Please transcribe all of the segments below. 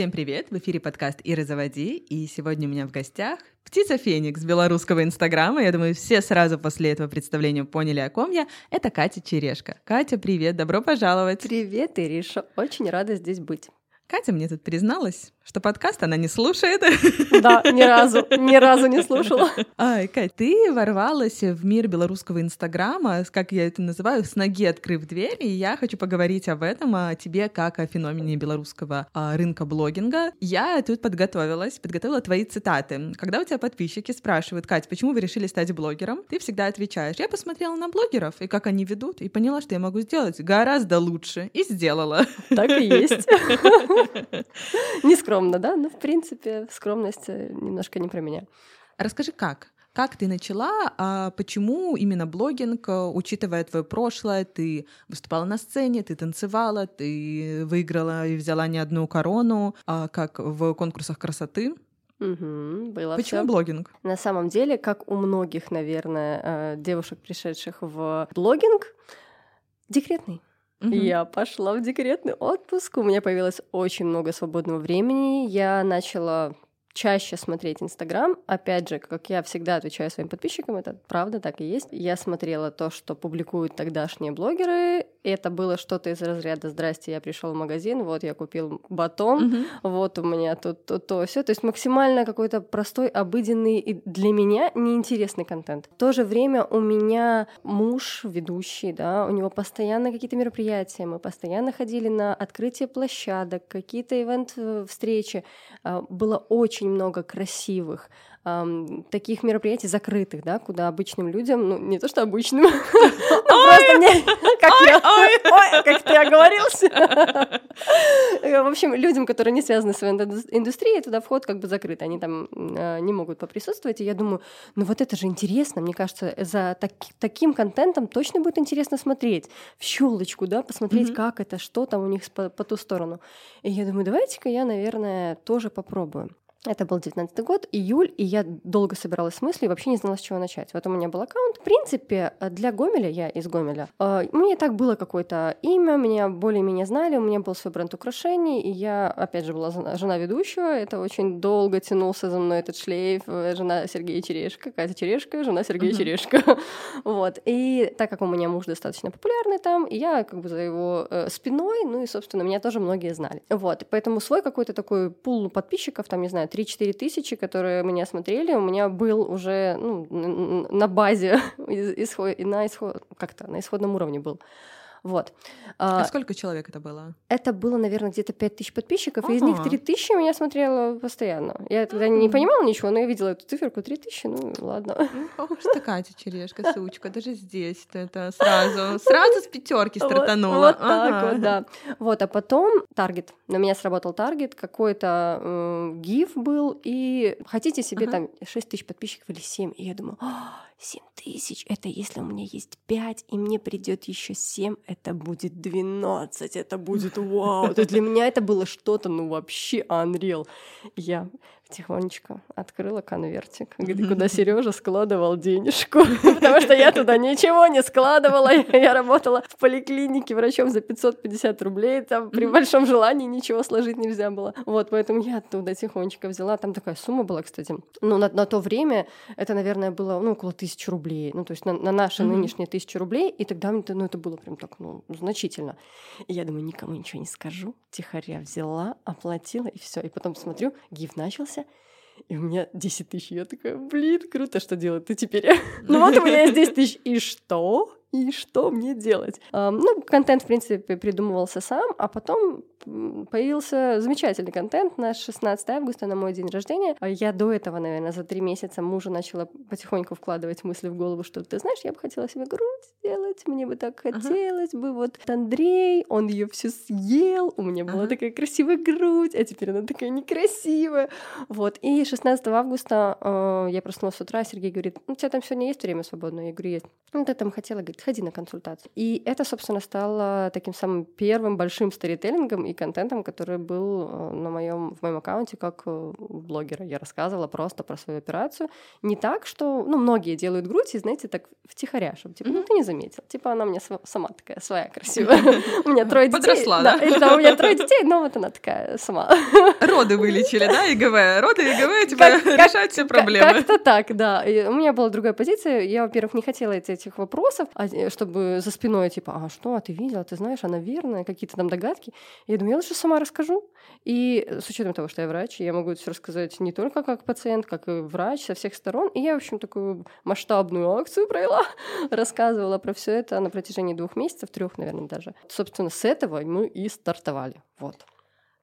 Всем привет! В эфире подкаст «Ира, заводи!» И сегодня у меня в гостях птица Феникс белорусского инстаграма. Я думаю, все сразу после этого представления поняли, о ком я. Это Катя Черешка. Катя, привет! Добро пожаловать! Привет, Ириша! Очень рада здесь быть. Катя мне тут призналась, что подкаст она не слушает. Да, ни разу, ни разу не слушала. Ай, Кать, ты ворвалась в мир белорусского инстаграма, как я это называю, с ноги открыв дверь, и я хочу поговорить об этом, о тебе как о феномене белорусского а, рынка блогинга. Я тут подготовилась, подготовила твои цитаты. Когда у тебя подписчики спрашивают, Кать, почему вы решили стать блогером, ты всегда отвечаешь, я посмотрела на блогеров и как они ведут, и поняла, что я могу сделать гораздо лучше, и сделала. Так и есть. Не скромно, да? Но, в принципе, скромность э, немножко не про меня. Расскажи, как? Как ты начала? А почему именно блогинг, э, учитывая твое прошлое, ты выступала на сцене, ты танцевала, ты выиграла и взяла не одну корону, а как в конкурсах красоты? Угу, было Почему всё. блогинг? На самом деле, как у многих, наверное, э, девушек, пришедших в блогинг, декретный. Я пошла в декретный отпуск. У меня появилось очень много свободного времени. Я начала чаще смотреть Инстаграм. Опять же, как я всегда отвечаю своим подписчикам, это правда так и есть. Я смотрела то, что публикуют тогдашние блогеры. Это было что-то из разряда «Здрасте, я пришел в магазин, вот я купил батон, Мгм. вот у меня тут то, то, все. То есть максимально какой-то простой, обыденный и для меня неинтересный контент. В то же время у меня муж ведущий, да, у него постоянно какие-то мероприятия, мы постоянно ходили на открытие площадок, какие-то ивент-встречи. А, Было очень много красивых ам, таких мероприятий закрытых, да, куда обычным людям, ну, не то что обычным, просто мне, как я, как ты оговорился. В общем, людям, которые не связаны с индустрией, туда вход как бы закрыт, они там э, не могут поприсутствовать, и я думаю, ну вот это же интересно, мне кажется, за таки- таким контентом точно будет интересно смотреть, в щелочку, да, посмотреть, как это, что там у них по ту сторону. И я думаю, давайте-ка я, наверное, тоже попробую. Это был 19 год, июль, и я долго собиралась с мыслью и вообще не знала, с чего начать. Вот у меня был аккаунт. В принципе, для Гомеля, я из Гомеля, э, мне так было какое-то имя, меня более-менее знали, у меня был свой бренд украшений, и я, опять же, была жена ведущего, это очень долго тянулся за мной этот шлейф, э, жена Сергея Черешка, Катя Черешка, жена Сергея Мгм. Черешка. Вот. И так как у меня муж достаточно популярный там, и я как бы за его э, спиной, ну и, собственно, меня тоже многие знали. Вот. Поэтому свой какой-то такой пул подписчиков, там, не знаю, 3-4 тысячи, которые меня смотрели, у меня был уже ну, на базе, исход- на исход, как-то на исходном уровне был. Вот. А А, сколько человек это было? это было, наверное, где-то 5 тысяч подписчиков, и из них Ага. 3 тысячи меня смотрело постоянно. Я тогда не понимала ничего, но я видела эту циферку 3 тысячи, ну ладно. Ну, что Катя Черешка, сучка, даже здесь это сразу, сразу с пятерки Вот- стартанула. Вот, так Ага. вот, да. Вот, а потом таргет. На меня сработал таргет, какой-то гиф был, и хотите себе там 6 тысяч подписчиков или 7. И я думаю, «А, 7 тысяч, это если у меня есть 5, и мне придет еще 7, это будет 12, это будет вау. То для меня это было что-то, ну вообще unreal. Я тихонечко открыла конвертик, где- куда Сережа складывал денежку, потому что я туда ничего не складывала. Я работала в поликлинике врачом за 550 рублей, там при большом желании ничего сложить нельзя было. Вот, поэтому я оттуда тихонечко взяла. Там такая сумма была, кстати. Ну, на, на то время это, наверное, было, ну, около тысячи рублей. Ну, то есть на, на наши нынешние тысячи рублей. И тогда ну, это было прям так, ну, значительно. И я думаю, никому ничего не скажу. Тихоря взяла, оплатила, и все. И потом смотрю, гиф начался, и у меня 10 тысяч. Я такая, блин, круто, что делать ты теперь? Ну вот у меня есть 10 тысяч, и что? И что мне делать? Ам, Ну, контент, в принципе, придумывался сам, а потом появился замечательный контент на 16 августа, на мой день рождения. А Я до этого, наверное, за три месяца мужу начала потихоньку вкладывать мысли в голову, что, ты знаешь, я бы хотела себе грудь сделать, мне бы так Ага. хотелось бы. Вот Андрей, он ее всю съел, у меня была Ага. такая красивая грудь, а теперь она такая некрасивая. Вот, и 16 августа э, я проснулась с утра, Сергей говорит, ну, у тебя там сегодня есть время свободное? Я говорю, есть. Ну, ты там хотела, говорит, приходи на консультацию. И это, собственно, стало таким самым первым большим сторителлингом и контентом, который был э, на моем, в моем аккаунте как э, блогера. Я рассказывала просто про свою операцию. Не так, что, ну, многие делают грудь, и, знаете, так втихаря, чтобы, типа, ну, ты не заметил. Типа, она мне сама такая своя красивая. У меня трое детей. Подросла, да? Или у меня трое детей, но вот она такая сама. Роды вылечили, да, ИГВ? Роды ИГВ, типа, решать все проблемы. Как-то так, да. У меня была другая позиция. Я, во-первых, не хотела этих вопросов, а, чтобы за спиной, типа, а что, а ты видела, ты знаешь, она верная, какие-то там догадки. Я думаю, я лучше сама расскажу. И с учетом того, что я врач, я могу все рассказать не только как пациент, как и врач со всех сторон. И я, в общем, такую масштабную акцию провела, рассказывала про все это на протяжении двух месяцев, трех, наверное, даже. Собственно, с этого мы и стартовали. Вот.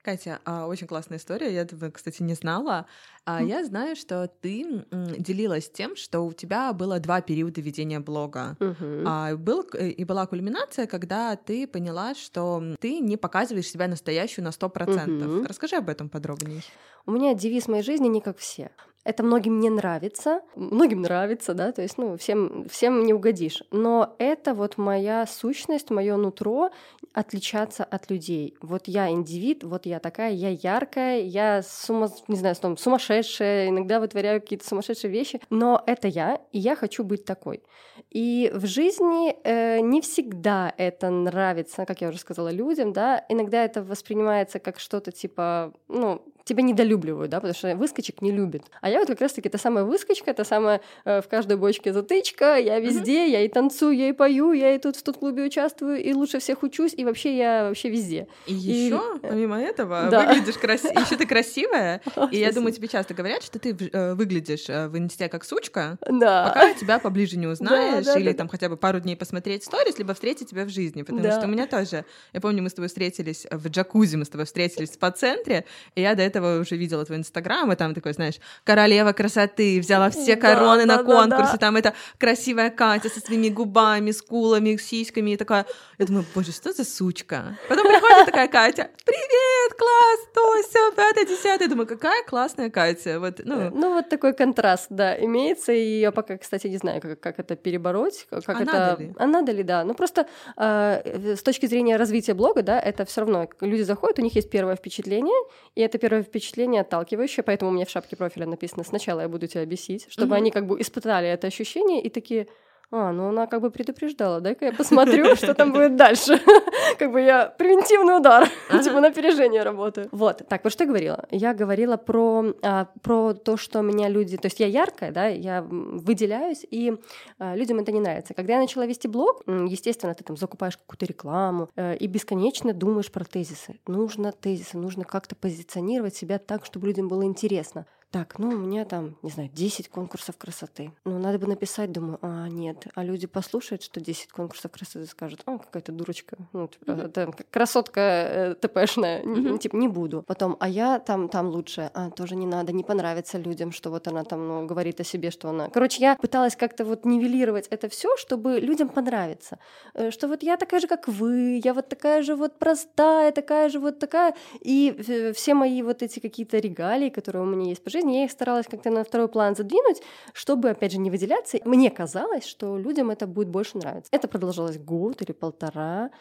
Катя, а, очень классная история. Я этого, кстати, не знала. А, я знаю, что ты делилась тем, что у тебя было два периода ведения блога. Угу. Был и была кульминация, когда ты поняла, что ты не показываешь себя настоящую на сто процентов. Угу. Расскажи об этом подробнее. У меня девиз моей жизни не как все. Это многим не нравится, многим нравится, да, то есть, ну, всем, всем не угодишь. Но это вот моя сущность, мое нутро отличаться от людей. Вот я индивид, вот я такая, я яркая, я сума, не знаю, там, сумасшедшая, иногда вытворяю какие-то сумасшедшие вещи, но это я, и я хочу быть такой. И в жизни э, не всегда это нравится, как я уже сказала, людям, да, иногда это воспринимается как что-то типа, ну, тебя недолюбливают, да, потому что выскочек не любит. А я вот как раз-таки та самая выскочка, та самая э, в каждой бочке затычка, я везде, mm-hmm. я и танцую, я и пою, я и тут в тут клубе участвую, и лучше всех учусь, и вообще я вообще везде. И, и... еще, помимо этого, да. выглядишь красиво, еще ты красивая, и я думаю, тебе часто говорят, что ты э, выглядишь э, в инсте как сучка, пока тебя поближе не узнаешь, или там хотя бы пару дней посмотреть сторис, либо встретить тебя в жизни, потому что у меня тоже, я помню, мы с тобой встретились в джакузи, мы с тобой встретились в спа-центре, и я до этого уже видела твой инстаграм, и там такой, знаешь, королева красоты, взяла все короны да, на да, конкурсе, да, там это красивая Катя со своими губами, скулами, сиськами, и такая, я думаю, боже, что за сучка? Потом приходит такая Катя, привет, класс, то, все, пятое, десятое, думаю, какая классная Катя, вот, ну. Ну, вот такой контраст, да, имеется, и я пока, кстати, не знаю, как, как это перебороть, как а это... Надо ли? А надо ли, да, ну просто э, с точки зрения развития блога, да, это все равно, люди заходят, у них есть первое впечатление, и это первое впечатление отталкивающее, поэтому у меня в шапке профиля написано «Сначала я буду тебя бесить», чтобы mm-hmm. они как бы испытали это ощущение и такие а, ну она как бы предупреждала, дай-ка я посмотрю, что там будет дальше. Как бы я превентивный удар, типа на опережение работаю. Вот, так, вот что я говорила? Я говорила про, а, про то, что меня люди... То есть я яркая, да, я выделяюсь, и а, людям это не нравится. Когда я начала вести блог, естественно, ты там закупаешь какую-то рекламу э, и бесконечно думаешь про тезисы. Нужно тезисы, нужно как-то позиционировать себя так, чтобы людям было интересно так, ну, у меня там, не знаю, 10 конкурсов красоты. Ну, надо бы написать, думаю, а, нет. А люди послушают, что 10 конкурсов красоты, скажут, о, какая-то дурочка, ну, типа, mm-hmm. это красотка э, ТПшная, mm-hmm. типа, не буду. Потом, а я там, там лучше, а, тоже не надо, не понравится людям, что вот она там, ну, говорит о себе, что она... Короче, я пыталась как-то вот нивелировать это все, чтобы людям понравиться. Э, что вот я такая же, как вы, я вот такая же вот простая, такая же вот такая. И все мои вот эти какие-то регалии, которые у меня есть по жизни, я их старалась как-то на второй план задвинуть, чтобы, опять же, не выделяться. Мне казалось, что людям это будет больше нравиться. Это продолжалось год или полтора.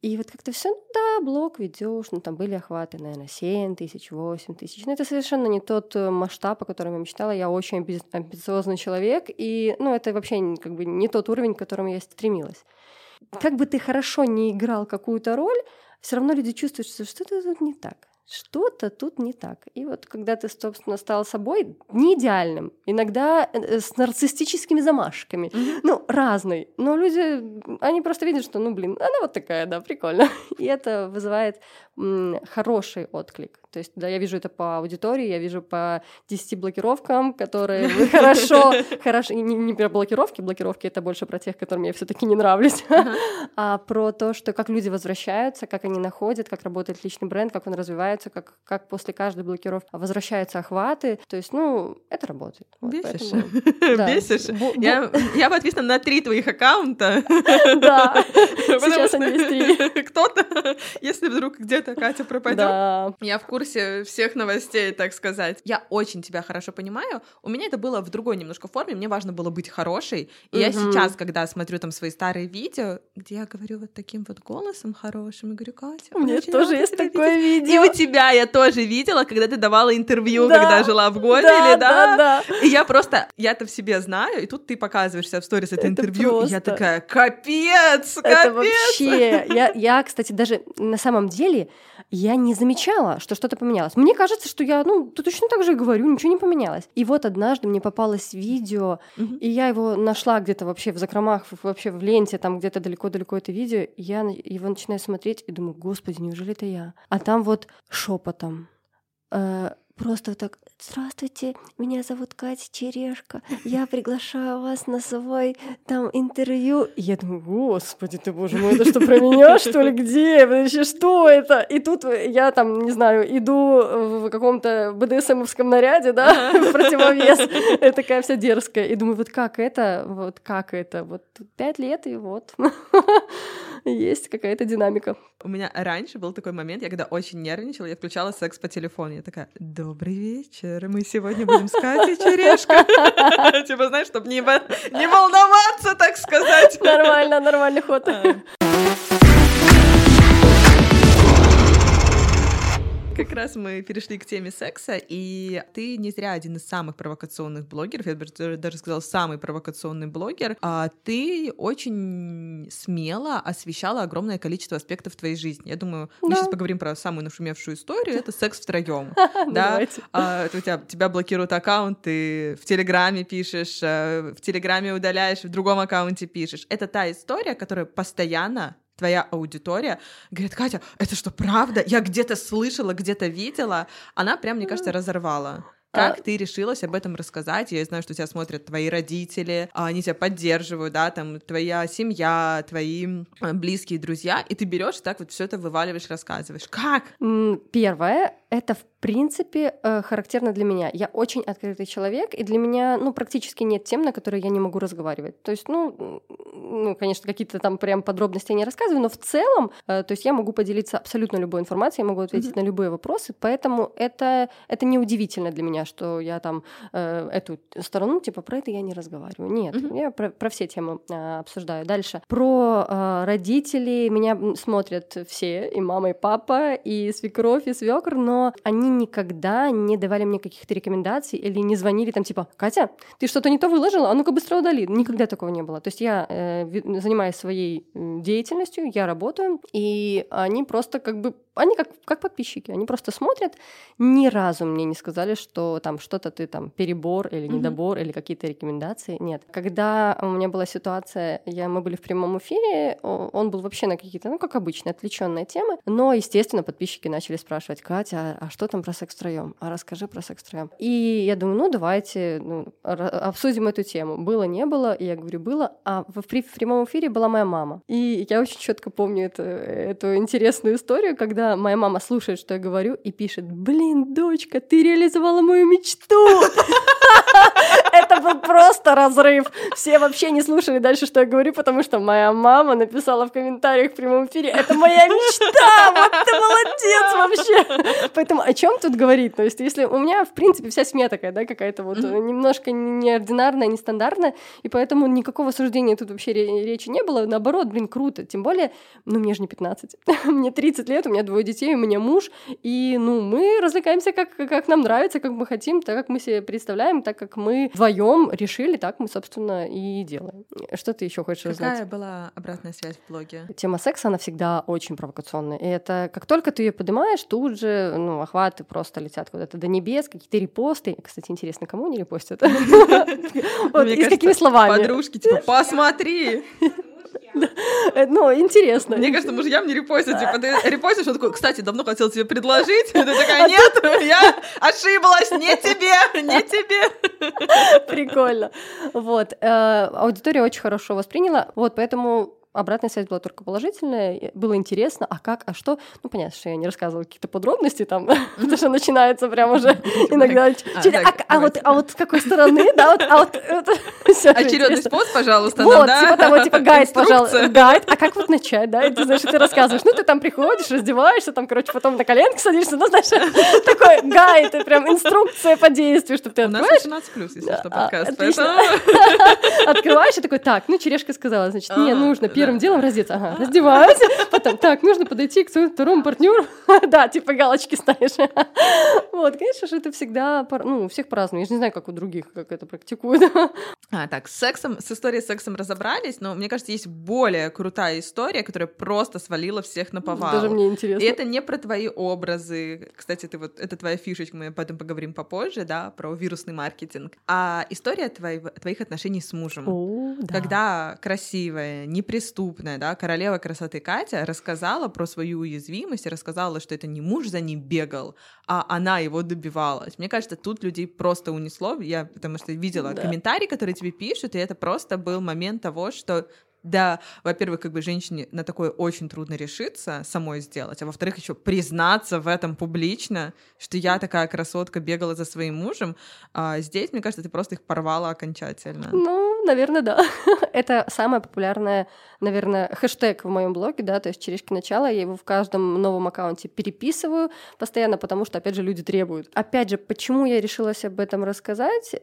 И вот как-то все, ну да, блог ведешь, ну там были охваты, наверное, 7 тысяч, 8 тысяч. Но это совершенно не тот э, масштаб, о котором я мечтала. Я очень амбициозный человек, и, ну, это вообще как бы не тот уровень, к которому я стремилась. Как бы ты хорошо не играл какую-то роль, все равно люди чувствуют, что что-то тут не так что-то тут не так. И вот когда ты, собственно, стал собой, не идеальным, иногда э, с нарциссическими замашками, mm-hmm. ну, разной, но люди, они просто видят, что, ну, блин, она вот такая, да, прикольно. И это вызывает м, хороший отклик. То есть, да, я вижу это по аудитории, я вижу по 10 блокировкам, которые хорошо, хорошо, не, не про блокировки, блокировки это больше про тех, которым я все-таки не нравлюсь, а про то, что как люди возвращаются, как они находят, как работает личный бренд, как он развивается, снимаются, как, как после каждой блокировки возвращаются охваты. То есть, ну, это работает. Вот, Бесишь. Поэтому, да. Бесишь. Я, я подписана на три твоих аккаунта. Да, сейчас они три. Кто-то, если вдруг где-то Катя пропадет, я в курсе всех новостей, так сказать. Я очень тебя хорошо понимаю. У меня это было в другой немножко форме. Мне важно было быть хорошей. И я сейчас, когда смотрю там свои старые видео, где я говорю вот таким вот голосом хорошим, и говорю, Катя, у меня тоже есть такое видео. И у тебя я тоже видела, когда ты давала интервью, да. когда жила в Гомеле, да, да? да, да. И я просто, я это в себе знаю, и тут ты показываешься в сторис это, это интервью, просто... и я такая, капец, капец. Это вообще, я, я, кстати, даже на самом деле, я не замечала, что что-то поменялось. Мне кажется, что я, ну, точно так же говорю, ничего не поменялось. И вот однажды мне попалось видео, угу. и я его нашла где-то вообще в закромах, вообще в ленте, там где-то далеко-далеко это видео, и я его начинаю смотреть и думаю, господи, неужели это я? А там вот шепотом. Э, просто так «Здравствуйте, меня зовут Катя Черешка, я приглашаю вас на свой там интервью». И я думаю, господи ты, боже мой, это что, про меня, что ли, где? Вообще, что это? И тут я там, не знаю, иду в каком-то БДСМовском наряде, да, в противовес, такая вся дерзкая, и думаю, вот как это, вот как это, вот пять лет, и вот есть какая-то динамика. У меня раньше был такой момент, я когда очень нервничала, я включала секс по телефону, я такая, добрый вечер, мы сегодня будем с Катей Черешка. Типа, знаешь, чтобы не волноваться, так сказать. Нормально, нормальный ход. Как раз мы перешли к теме секса, и ты не зря один из самых провокационных блогеров, я бы даже сказала, самый провокационный блогер, а ты очень смело освещала огромное количество аспектов твоей жизни. Я думаю, мы да. сейчас поговорим про самую нашумевшую историю, это секс втроем. Да, а, у тебя, тебя блокируют аккаунт, ты в Телеграме пишешь, э, в Телеграме удаляешь, в другом аккаунте пишешь. Это та история, которая постоянно твоя аудитория говорит, Катя, это что, правда? Я где-то слышала, где-то видела. Она прям, мне кажется, разорвала. Как а... ты решилась об этом рассказать? Я знаю, что тебя смотрят твои родители, а они тебя поддерживают, да, там твоя семья, твои а, близкие друзья, и ты берешь так вот все это вываливаешь, рассказываешь. Как? Первое, это в принципе э, характерно для меня. Я очень открытый человек, и для меня, ну, практически нет тем, на которые я не могу разговаривать. То есть, ну, ну конечно, какие-то там прям подробности я не рассказываю, но в целом, э, то есть я могу поделиться абсолютно любой информацией, я могу ответить mm-hmm. на любые вопросы, поэтому это, это неудивительно для меня, что я там э, эту сторону, типа, про это я не разговариваю. Нет, mm-hmm. я про, про все темы э, обсуждаю. Дальше. Про э, родителей меня смотрят все, и мама, и папа, и свекровь, и свекр, но они никогда не давали мне каких-то рекомендаций или не звонили там типа «Катя, ты что-то не то выложила? А ну-ка быстро удали». Никогда такого не было. То есть я э, занимаюсь своей деятельностью, я работаю, и они просто как бы они как, как подписчики, они просто смотрят, ни разу мне не сказали, что там что-то ты там перебор или недобор mm-hmm. или какие-то рекомендации. Нет. Когда у меня была ситуация, я, мы были в прямом эфире, он был вообще на какие-то, ну, как обычно, отвлеченные темы, но, естественно, подписчики начали спрашивать, Катя, а, а что там про секс втроем? А расскажи про секс втроем. И я думаю, ну, давайте ну, обсудим эту тему. Было, не было, и я говорю, было, а в, в прямом эфире была моя мама. И я очень четко помню это, эту интересную историю, когда моя мама слушает, что я говорю, и пишет, блин, дочка, ты реализовала мою мечту. Это был просто разрыв. Все вообще не слушали дальше, что я говорю, потому что моя мама написала в комментариях в прямом эфире, это моя мечта, вот ты молодец вообще. Поэтому о чем тут говорить? То есть, если у меня, в принципе, вся семья такая, да, какая-то вот немножко неординарная, нестандартная, и поэтому никакого суждения тут вообще речи не было. Наоборот, блин, круто. Тем более, ну, мне же не 15. мне 30 лет, у меня двое детей, у меня муж, и, ну, мы развлекаемся как, как нам нравится, как мы хотим, так, как мы себе представляем, так, как мы вдвоем решили, так мы, собственно, и делаем. Что ты еще хочешь Какая узнать? Какая была обратная связь в блоге? Тема секса, она всегда очень провокационная. И это как только ты ее поднимаешь, тут же, ну, охваты просто летят куда-то до небес, какие-то репосты. Кстати, интересно, кому они репостят? И с какими словами? Подружки, типа, посмотри! Ну, интересно. Мне кажется, мужьям не репостят. Типа, ты репостишь, он такой, кстати, давно хотел тебе предложить. Ты такая, а нет, я ошиблась, не тебе, не тебе. Прикольно. Вот. Э, аудитория очень хорошо восприняла. Вот, поэтому обратная связь была только положительная, было интересно, а как, а что. Ну, понятно, что я не рассказывала какие-то подробности там, потому что начинается прям уже иногда. А, а, а вот, а вот с какой стороны, да, вот, а вот Очередный способ, пожалуйста, Вот, типа того, типа гайд, пожалуйста, гайд. А как вот начать, да? И ты, знаешь, ты рассказываешь, ну, ты там приходишь, раздеваешься, там, короче, потом на коленки садишься, ну, знаешь, такой гайд, прям инструкция по действию, чтобы ты открываешь. У нас 18 плюс, если что, подкаст, Открываешь и такой, так, ну, черешка сказала, значит, мне нужно первым делом раздеться. Ага, раздеваюсь. Потом, так, нужно подойти к своему второму партнеру. Да, типа галочки ставишь. Вот, конечно же, это всегда, ну, у всех по-разному. Я же не знаю, как у других, как это практикуют. А, так, с сексом, с историей с сексом разобрались, но мне кажется, есть более крутая история, которая просто свалила всех на повал. Даже мне интересно. И это не про твои образы. Кстати, ты вот, это твоя фишечка, мы об этом поговорим попозже, да, про вирусный маркетинг. А история твоих, твоих отношений с мужем. О, да. Когда красивая, неприступная, да, королева красоты Катя рассказала про свою уязвимость и рассказала, что это не муж за ним бегал, а она его добивалась. Мне кажется, тут людей просто унесло, я потому что видела да. комментарии, которые тебе пишут, и это просто был момент того, что да, во-первых, как бы женщине на такое очень трудно решиться самой сделать, а во-вторых, еще признаться в этом публично, что я такая красотка бегала за своим мужем. А здесь, мне кажется, ты просто их порвала окончательно. Ну, наверное, да. Это самая популярная, наверное, хэштег в моем блоге, да, то есть черешки начала. Я его в каждом новом аккаунте переписываю постоянно, потому что, опять же, люди требуют. Опять же, почему я решилась об этом рассказать?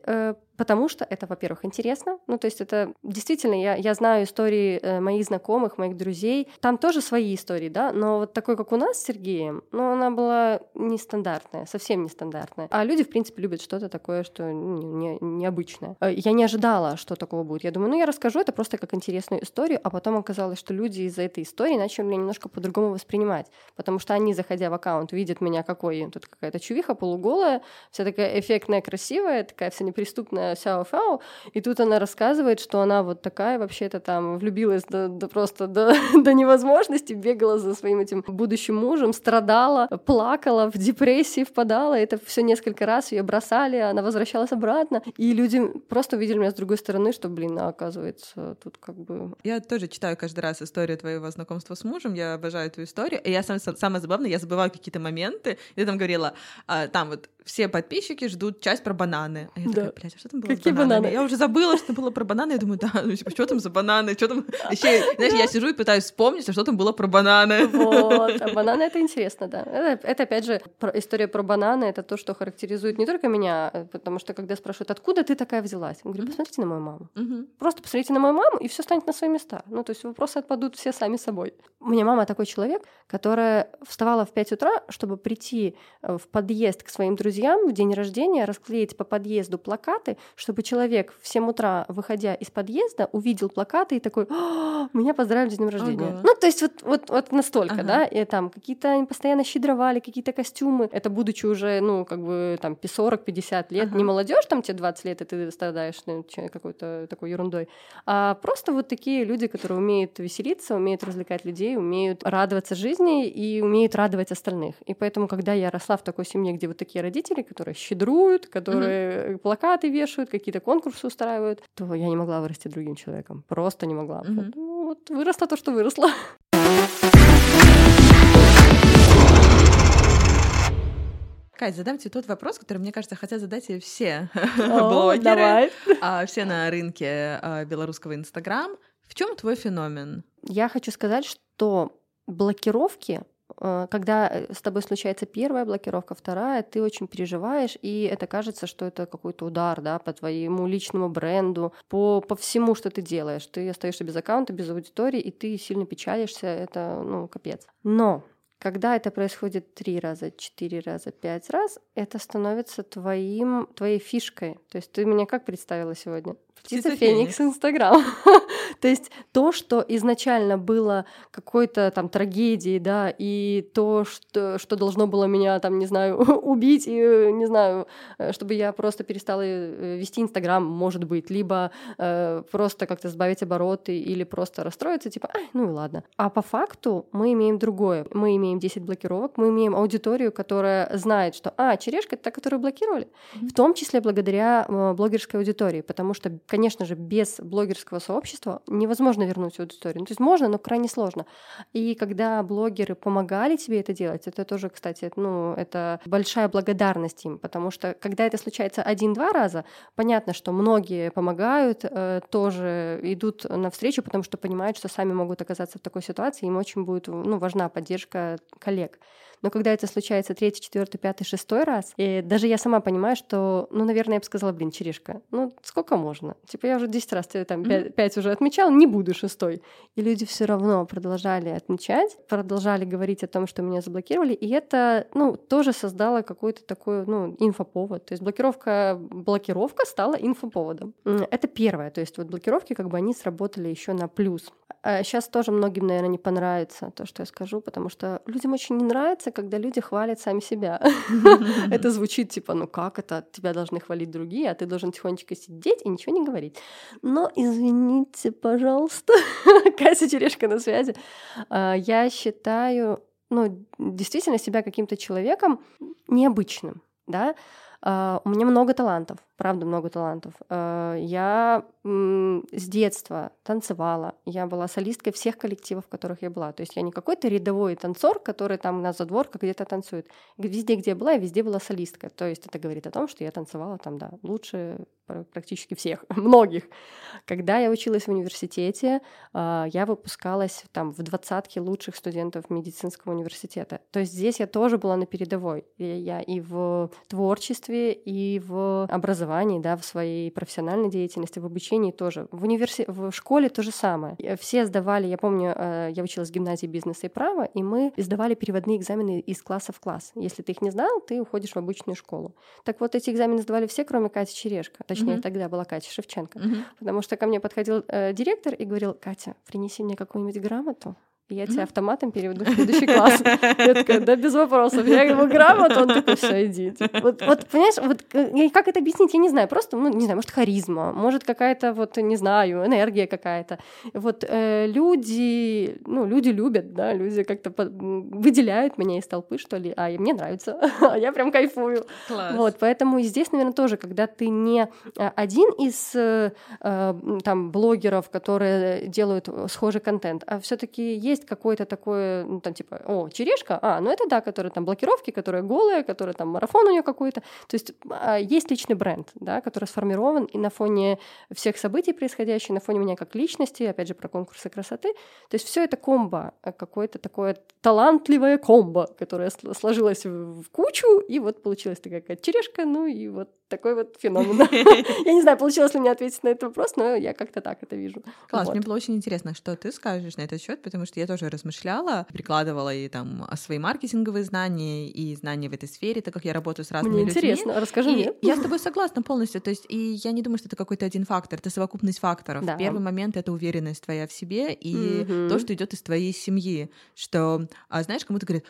Потому что это, во-первых, интересно. Ну, то есть это действительно, я, я знаю истории э, моих знакомых, моих друзей. Там тоже свои истории, да, но вот такой, как у нас с Сергеем, ну, она была нестандартная, совсем нестандартная. А люди, в принципе, любят что-то такое, что не, не, необычное. Э, я не ожидала, что такого будет. Я думаю, ну, я расскажу это просто как интересную историю, а потом оказалось, что люди из-за этой истории начали меня немножко по-другому воспринимать, потому что они, заходя в аккаунт, видят меня какой, тут какая-то чувиха полуголая, вся такая эффектная, красивая, такая вся неприступная, Сяо Фяо, и тут она рассказывает, что она вот такая вообще-то там влюбилась до, до просто до, до невозможности, бегала за своим этим будущим мужем, страдала, плакала, в депрессии впадала, это все несколько раз ее бросали, она возвращалась обратно, и люди просто увидели меня с другой стороны, что, блин, а оказывается, тут как бы... Я тоже читаю каждый раз историю твоего знакомства с мужем, я обожаю эту историю, и я сам, самое забавное, я забываю какие-то моменты, и ты там говорила, а, там вот все подписчики ждут часть про бананы. А я да. такая, блядь, а что там было Какие бананы? Я уже забыла, что было про бананы. Я думаю, да, ну типа, что там за бананы? Что там? Еще, знаешь, я сижу и пытаюсь вспомнить, а что там было про бананы. Вот, а бананы — это интересно, да. Это, это опять же, про, история про бананы — это то, что характеризует не только меня, э, потому что когда спрашивают, откуда ты такая взялась? Я говорю, посмотрите на мою маму. Угу. Просто посмотрите на мою маму, и все станет на свои места. Ну, то есть вопросы отпадут все сами собой. У меня мама такой человек, которая вставала в 5 утра, чтобы прийти э, в подъезд к своим друзьям в день рождения, расклеить по подъезду плакаты, чтобы человек в 7 утра, выходя из подъезда, увидел плакаты и такой, меня поздравили с днем рождения. Ага. Ну, то есть вот, вот, вот настолько, ага. да, и там какие-то они постоянно щедровали, какие-то костюмы. Это будучи уже, ну, как бы там 40-50 лет, ага. не молодежь там тебе 20 лет, и ты страдаешь ну, какой-то такой ерундой, а просто вот такие люди, которые умеют веселиться, умеют развлекать людей, умеют радоваться жизни и умеют радовать остальных. И поэтому, когда я росла в такой семье, где вот такие родители, которые щедруют, которые угу. плакаты вешают, какие-то конкурсы устраивают, то я не могла вырасти другим человеком. Просто не могла. Угу. Вот, ну, вот выросла то, что выросла. Кать, задам тебе тот вопрос, который, мне кажется, хотят задать и все блогеры, давай. А, все на рынке а, белорусского Инстаграм. В чем твой феномен? Я хочу сказать, что блокировки когда э, с тобой случается первая блокировка, вторая, ты очень переживаешь, и это кажется, что это какой-то удар да, по твоему личному бренду, по, по всему, что ты делаешь. Ты остаешься без аккаунта, без аудитории, и ты сильно печалишься, это, ну, капец. Но когда это происходит три раза, четыре раза, пять раз, это становится твоим, твоей фишкой. То есть ты меня как представила сегодня? Птица Феникс Инстаграм. то есть то, что изначально было какой-то там трагедией, да, и то, что, что должно было меня там, не знаю, убить, и, не знаю, э, чтобы я просто перестала э, вести Инстаграм, может быть, либо э, просто как-то сбавить обороты, или просто расстроиться, типа, Ай, ну и ладно. А по факту мы имеем другое. Мы имеем 10 блокировок, мы имеем аудиторию, которая знает, что, а, черешка — это та, которую блокировали, mm-hmm. в том числе благодаря э, блогерской аудитории, потому что конечно же, без блогерского сообщества невозможно вернуть всю аудиторию. Ну, то есть можно, но крайне сложно. И когда блогеры помогали тебе это делать, это тоже, кстати, ну, это большая благодарность им, потому что когда это случается один-два раза, понятно, что многие помогают, э, тоже идут навстречу, потому что понимают, что сами могут оказаться в такой ситуации, им очень будет ну, важна поддержка коллег. Но когда это случается третий, четвертый, пятый, шестой раз, и даже я сама понимаю, что, ну, наверное, я бы сказала, блин, черешка, ну, сколько можно? Типа, я уже 10 раз тебе там mm-hmm. 5, 5 уже отмечал, не буду шестой. И люди все равно продолжали отмечать, продолжали говорить о том, что меня заблокировали, и это, ну, тоже создало какой-то такой, ну, инфоповод. То есть блокировка, блокировка стала инфоповодом. Это первое. То есть вот блокировки, как бы, они сработали еще на плюс. А сейчас тоже многим, наверное, не понравится то, что я скажу, потому что людям очень не нравится, когда люди хвалят сами себя. Это звучит типа, ну как это, тебя должны хвалить другие, а ты должен тихонечко сидеть и ничего не говорить. Но извините, пожалуйста, Катя Черешка на связи. А, я считаю, ну, действительно себя каким-то человеком необычным, да, а, у меня много талантов, правда, много талантов. А, я с детства танцевала, я была солисткой всех коллективов, в которых я была. То есть я не какой-то рядовой танцор, который там на задворках где-то танцует. Везде, где я была, я везде была солисткой. То есть это говорит о том, что я танцевала там, да, лучше практически всех, многих. Когда я училась в университете, а, я выпускалась там в двадцатке лучших студентов медицинского университета. То есть здесь я тоже была на передовой. Я и в творчестве, и в образовании, да, в своей профессиональной деятельности, в обучении тоже. В, универси... в школе то же самое. Все сдавали, я помню, э, я училась в гимназии бизнеса и права, и мы сдавали переводные экзамены из класса в класс. Если ты их не знал, ты уходишь в обычную школу. Так вот, эти экзамены сдавали все, кроме Кати Черешка точнее, mm-hmm. тогда была Катя Шевченко. Mm-hmm. Потому что ко мне подходил э, директор и говорил, Катя, принеси мне какую-нибудь грамоту, я тебя автоматом переведу в следующий класс. Я такая, да, без вопросов. Я ему грамоту, он такой, все, идите. Вот, вот, понимаешь, вот как это объяснить, я не знаю. Просто, ну, не знаю, может, харизма, может, какая-то, вот, не знаю, энергия какая-то. Вот э, люди, ну, люди любят, да, люди как-то выделяют меня из толпы, что ли, а мне нравится, а я прям кайфую. Класс. Вот, поэтому здесь, наверное, тоже, когда ты не а, один из э, э, там блогеров, которые делают схожий контент, а все таки есть есть какой-то такой, ну, там, типа, о, черешка, а, ну это да, которая там блокировки, которая голая, которая там марафон у нее какой-то. То есть а, есть личный бренд, да, который сформирован и на фоне всех событий происходящих, на фоне меня как личности, опять же, про конкурсы красоты. То есть все это комбо, а, какое-то такое талантливое комбо, которое сложилось в кучу, и вот получилась такая черешка, ну и вот такой вот феномен. Я не знаю, получилось ли мне ответить на этот вопрос, но я как-то так это вижу. Класс, мне было очень интересно, что ты скажешь на этот счет, потому что я тоже размышляла, прикладывала и там свои маркетинговые знания и знания в этой сфере, так как я работаю с разными людьми. интересно, расскажи мне. Я с тобой согласна полностью, то есть и я не думаю, что это какой-то один фактор, это совокупность факторов. Первый момент — это уверенность твоя в себе и то, что идет из твоей семьи, что, а, знаешь, кому-то говорят,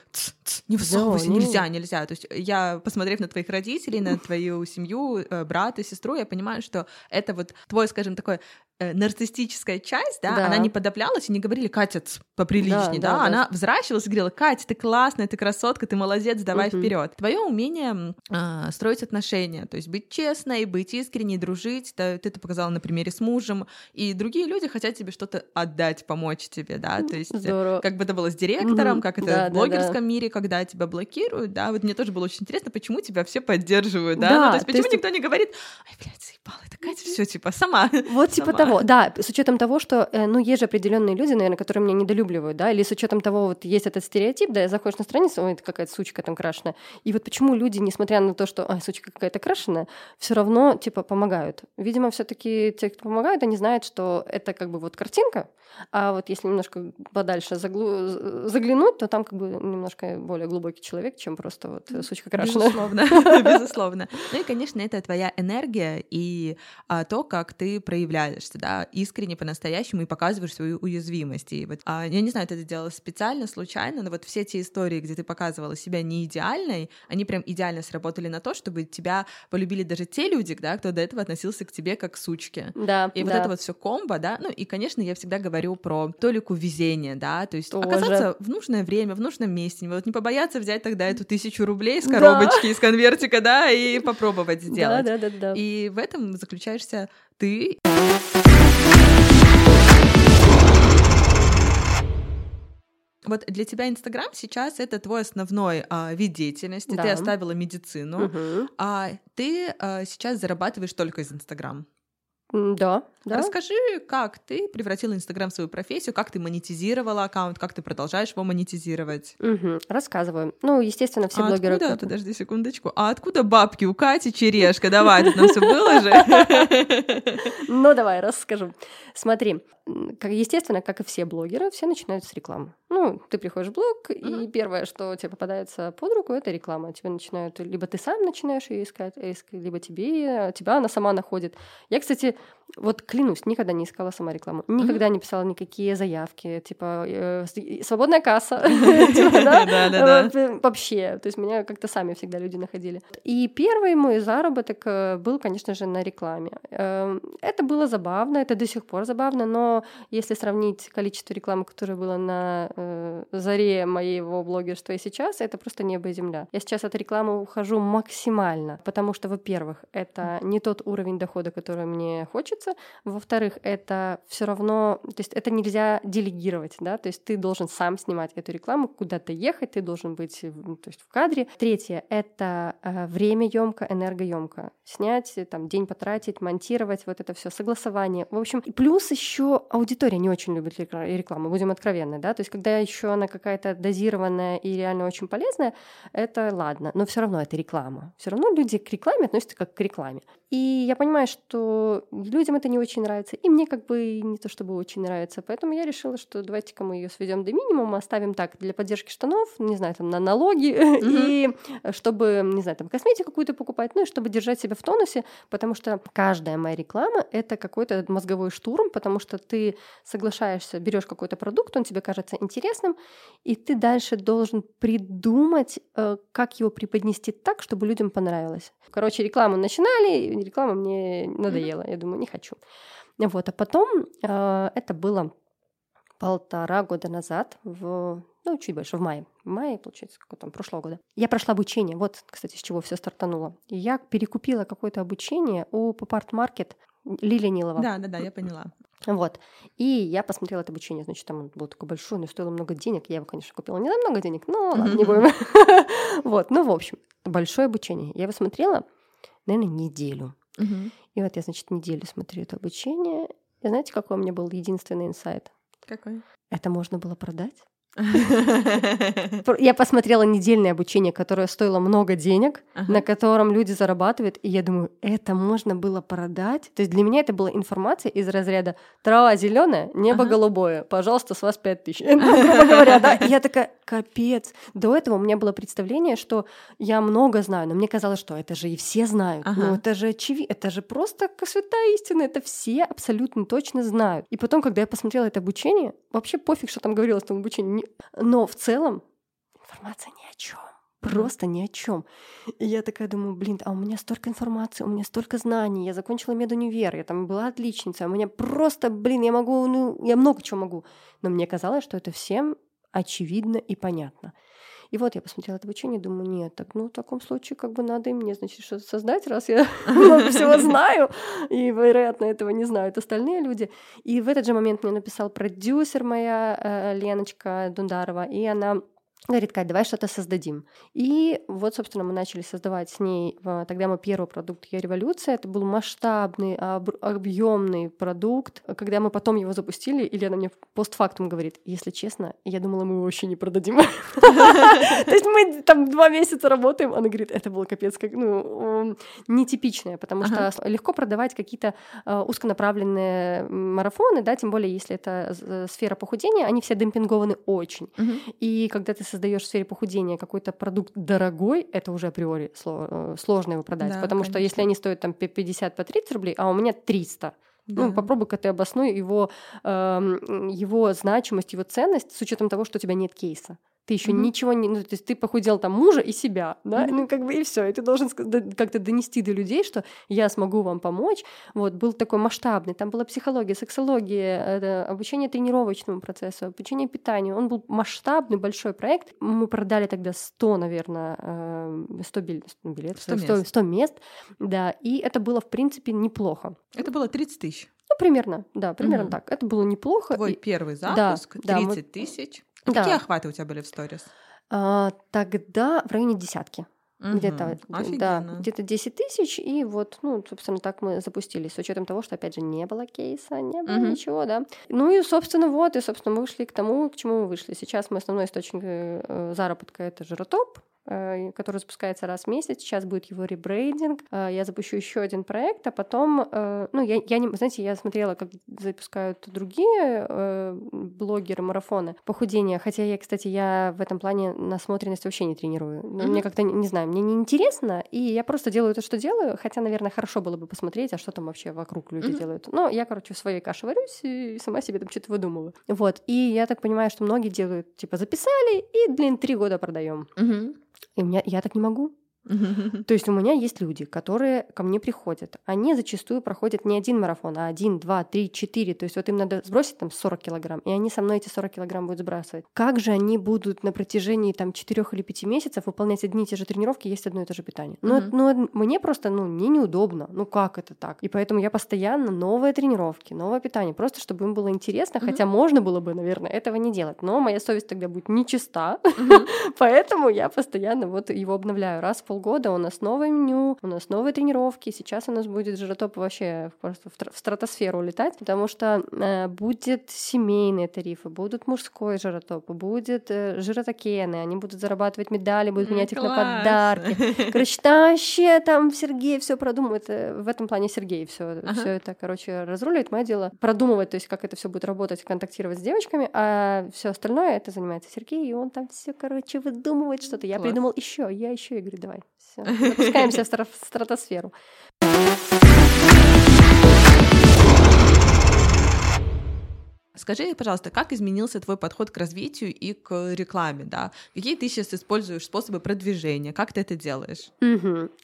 не высовывайся, нельзя, нельзя. То есть я, посмотрев на твоих родителей, на твою семью, семью, э, брата, сестру, я понимаю, что это вот твой, скажем, такой нарциссическая часть, да, да, она не подавлялась и не говорили, Катя, поприличней, да, да, да, она взращивалась и говорила, Катя, ты классная, ты красотка, ты молодец, давай угу. вперед. Твое умение э, строить отношения, то есть быть честной, быть искренней, дружить, да, ты это показала на примере с мужем, и другие люди хотят тебе что-то отдать, помочь тебе, да, то есть Здорово. как бы это было с директором, угу. как это да, в блогерском да, да. мире, когда тебя блокируют, да, вот мне тоже было очень интересно, почему тебя все поддерживают, да, да ну, то есть почему есть... никто не говорит, ай, блядь, заебала, это Катя, все типа сама. Вот типа того, да, с учетом того, что, э, ну, есть же определенные люди, наверное, которые меня недолюбливают, да, или с учетом того, вот есть этот стереотип, да, заходишь на страницу, ой, это какая-то сучка там крашеная, и вот почему люди, несмотря на то, что, ай, сучка какая-то крашеная, все равно, типа, помогают. Видимо, все таки те, кто помогают, они знают, что это как бы вот картинка, а вот если немножко подальше заглу... заглянуть, то там как бы немножко более глубокий человек, чем просто вот сучка крашеная. Безусловно, безусловно. Ну и, конечно, это твоя энергия и а, то, как ты проявляешься, да, искренне по-настоящему и показываешь свою уязвимость. И вот, а, я не знаю, ты это делала специально, случайно, но вот все те истории, где ты показывала себя не идеальной, они прям идеально сработали на то, чтобы тебя полюбили даже те люди, да, кто до этого относился к тебе как к сучке. Да. И да. вот это вот все комбо, да, ну и, конечно, я всегда говорю про толику везения, да, то есть Тоже. оказаться в нужное время, в нужном месте, вот не побояться взять тогда эту тысячу рублей из коробочки, да. из конвертика, да, и попробовать сделать. Да, да, да, да. И в этом заключаешься ты Вот для тебя Инстаграм сейчас это твой основной а, вид деятельности. Да. Ты оставила медицину, Мгм. а ты а, сейчас зарабатываешь только из Инстаграм. Да, да. Расскажи, как ты превратила Инстаграм в свою профессию, как ты монетизировала аккаунт, как ты продолжаешь его монетизировать. Мгм. Рассказываю. Ну, естественно, все а блогеры... откуда, подожди секундочку, а откуда бабки у Кати Черешка? Давай, тут нам все выложи. Ну, давай, расскажу. Смотри, естественно, как и все блогеры, все начинают с рекламы. Ну, ты приходишь в блог, и первое, что тебе попадается под руку, это реклама. Тебе начинают, либо ты сам начинаешь ее искать, иск- либо тебе, тебя она сама находит. Я, кстати, вот клянусь, никогда не искала сама рекламу, никогда не писала никакие заявки, типа э, свободная касса, типа, э, Вообще, то есть меня как-то сами всегда люди находили. И первый мой заработок э, был, конечно же, на рекламе. Эм, Это было забавно, это до сих пор забавно, но если сравнить количество рекламы, которое было на заре моего блогерства и сейчас, это просто небо и земля. Я сейчас от рекламы ухожу максимально, потому что, во-первых, это не тот уровень дохода, который мне хочется, во-вторых, это все равно, то есть это нельзя делегировать, да, то есть ты должен сам снимать эту рекламу, куда-то ехать, ты должен быть в- то есть в кадре. Третье — это э, время емко, энергоемко. Снять, э, там, день потратить, монтировать, вот это все согласование. В общем, плюс еще аудитория не очень любит рекла- рекламу, будем откровенны, да, то есть когда еще она какая-то дозированная и реально очень полезная, это ладно, но все равно это реклама. Все равно люди к рекламе относятся как к рекламе. И я понимаю, что людям это не очень нравится, и мне как бы не то чтобы очень нравится, поэтому я решила, что давайте-ка мы ее сведем до минимума, оставим так для поддержки штанов, не знаю, там на налоги, и чтобы, не знаю, там косметику какую-то покупать, ну и чтобы держать себя в тонусе, потому что каждая моя реклама — это какой-то мозговой штурм, потому что ты соглашаешься, берешь какой-то продукт, он тебе кажется интересным, и ты дальше должен придумать, э, как его преподнести так, чтобы людям понравилось. Короче, рекламу начинали, реклама мне надоела. Я думаю, не хочу. Вот, а потом э, это было полтора года назад, в, ну, чуть больше, в мае. В мае, получается, какого там, прошлого года. Я прошла обучение. Вот, кстати, с чего все стартануло. И я перекупила какое-то обучение у Market Лилия Нилова. Да, да, да, я поняла. Вот. И я посмотрела это обучение. Значит, там он был такой большой, но стоило много денег. Я его, конечно, купила не на много денег, но ладно, не будем. Вот, ну, в общем, большое обучение. Я его смотрела, наверное, неделю. Мгм. И вот я, значит, неделю смотрю это обучение. И знаете, какой у меня был единственный инсайт? Какой? Это можно было продать? Я посмотрела недельное обучение, которое стоило много денег, Ага. на котором люди зарабатывают, и я думаю, это можно было продать. То есть для меня это была информация из разряда трава зеленая, небо Ага. голубое, пожалуйста, с вас пять тысяч. Ну, говоря, да. И я такая, капец. До этого у меня было представление, что я много знаю, но мне казалось, что это же и все знают. Ага. Ну, это же очевидно, это же просто святая истина, это все абсолютно точно знают. И потом, когда я посмотрела это обучение, вообще пофиг, что там говорилось в том обучении, но в целом информация ни о чем. Просто ни о чем. И я такая думаю, блин, а у меня столько информации, у меня столько знаний, я закончила медунивер, я там была отличница, у меня просто, блин, я могу, ну, я много чего могу. Но мне казалось, что это всем очевидно и понятно. И вот я посмотрела это обучение, думаю, нет, так, ну, в таком случае, как бы надо и мне, значит, что-то создать, раз я много всего знаю, и, вероятно, этого не знают остальные люди. И в этот же момент мне написал продюсер моя, э, Леночка Дундарова, и она говорит, Кать, давай что-то создадим. И вот, собственно, мы начали создавать с ней, э, тогда мы первый продукт «Я революция», это был масштабный, об- объемный продукт. Когда мы потом его запустили, и Лена мне постфактум говорит, если честно, я думала, мы его вообще не продадим. То есть мы там два месяца работаем, она говорит, это было капец, как, ну, нетипичное, потому что легко продавать какие-то э, узконаправленные марафоны, да, тем более, если это э, сфера похудения, они все демпингованы очень. И когда ты создаешь в сфере похудения какой-то продукт дорогой, это уже априори э, сложно его продать. Да, потому что конечно. если они стоят там по 50 по 30 рублей, а у меня 300, ну, Да. попробуй-ка ты обоснуй его, эм, его значимость, его ценность с учетом того, что у тебя нет кейса. Ты еще Мгм. ничего не... Ну, то есть ты похудел там мужа и себя, да? Мгм. Ну, как бы и все. И ты должен как-то донести до людей, что я смогу вам помочь. Вот, был такой масштабный. Там была психология, сексология, обучение тренировочному процессу, обучение питанию. Он был масштабный, большой проект. Мы продали тогда 100, наверное, 100, бил- 100 билетов, 100 100, мест. 100 мест. Да, и это было, в принципе, неплохо. Это было 30 тысяч. Ну, примерно, да, примерно Мгм. так. Это было неплохо. Твой И, первый да, запуск, да, мы- 30 тысяч. Да. Какие охваты у тебя были в сторис? а, тогда в районе десятки. Где-то, Мгм. да, где-то 10 тысяч, и вот, ну, собственно, так мы запустились, с учетом того, что, опять же, не было кейса, не было Мгм. ничего, да. Ну и, собственно, вот, и, собственно, мы вышли к тому, к чему мы вышли. Сейчас мы основной источник э, заработка — это жиротоп, который запускается раз в месяц. Сейчас будет его ребрейдинг. Э, Я запущу еще один проект, а потом, э, ну, я, я не, знаете, я смотрела, как запускают другие э, блогеры марафоны похудения. Хотя я, кстати, я в этом плане насмотренность вообще не тренирую. Мгм. Мне как-то, не, не знаю, мне не интересно, и я просто делаю то, что делаю. Хотя, наверное, хорошо было бы посмотреть, а что там вообще вокруг люди делают. Но я, короче, в своей каше варюсь и сама себе там что-то выдумываю. Вот. И я так понимаю, что многие делают, типа, записали и, блин, три года продаем. И у меня я так не могу. То есть у меня есть люди, которые ко мне приходят. Они зачастую проходят не один марафон, а один, два, три, четыре. То есть вот им надо сбросить там 40 килограмм, и они со мной эти 40 килограмм будут сбрасывать. Как же они будут на протяжении там 4 или 5 месяцев выполнять одни и те же тренировки, есть одно и то же питание? Мгм. это- ну, мне просто, ну, мне неудобно. Ну, как это так? И поэтому я постоянно новые тренировки, новое питание, просто чтобы им было интересно, Мгм. хотя можно было бы, наверное, этого не делать. Но моя совесть тогда будет нечиста, Мгм. Поэтому я постоянно вот его обновляю. Раз в полгода у нас новое меню, у нас новые тренировки. Сейчас у нас будет жиротоп вообще просто в тр- в стратосферу улетать, потому что э, будет семейные тарифы, будут мужской жиротоп, будет э, жиротокены, они будут зарабатывать медали, будут менять их на класс. подарки. Короче, там вообще там Сергей все продумывает. Э, В этом плане Сергей все, Ага. это, короче, разруливает. Мое дело продумывать, то есть как это все будет работать, контактировать с девочками, а все остальное это занимается Сергей, и он там все, короче, выдумывает что-то. Я Класс. придумал еще, я еще, я говорю, давай, все, запускаемся в стра- в стратосферу. Скажи, пожалуйста, как изменился твой подход к развитию и к рекламе, да? Какие ты сейчас используешь способы продвижения? Как ты это делаешь?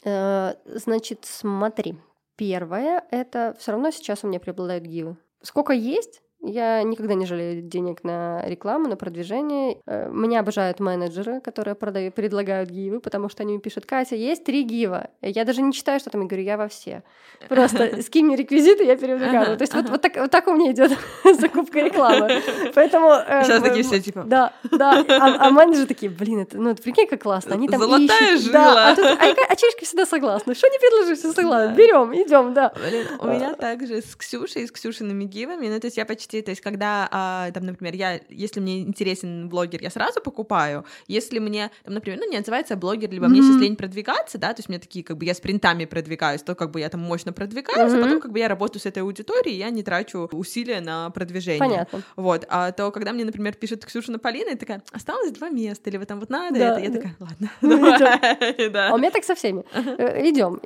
Э, Значит, смотри. Первое, это все равно сейчас у меня преобладают гивы. Сколько есть, я никогда не жалею денег на рекламу, на продвижение. Э, Меня обожают менеджеры, которые продают, предлагают гивы, потому что они мне пишут, Катя, есть три гива. Я даже не читаю, что там, я говорю, я во все. Просто скинь мне реквизиты, я перевлекаю. Ага, То есть вот, вот, так, вот так у меня идет закупка рекламы. Поэтому... э, Сейчас такие все типа... Да, да. А, а менеджеры такие, блин, это, ну, это прикинь, как классно. Они там Золотая ищут. жила. Да, а, тут, а, а чешки всегда согласны. Что не предложишь, все согласны. Да. Берем, идем, да. Блин, у меня также с Ксюшей, с Ксюшиными гивами, ну, то есть я почти, то есть когда, а, там, например, я, если мне интересен блогер, я сразу покупаю, если мне, там, например, ну, не отзывается блогер, либо мне сейчас лень продвигаться, да, то есть меня такие, как бы, я спринтами продвигаюсь, то, как бы, я там мощно продвигаюсь, а Мгм. потом, как бы, я работаю с этой аудиторией, я не трачу усилия на продвижение. Понятно. Вот, а то, когда мне, например, пишет Ксюша Полина, и такая, осталось два места, или вы там вот надо Да, это, я да. такая, ладно, Ну, давай, да. А у меня так со всеми. Идем.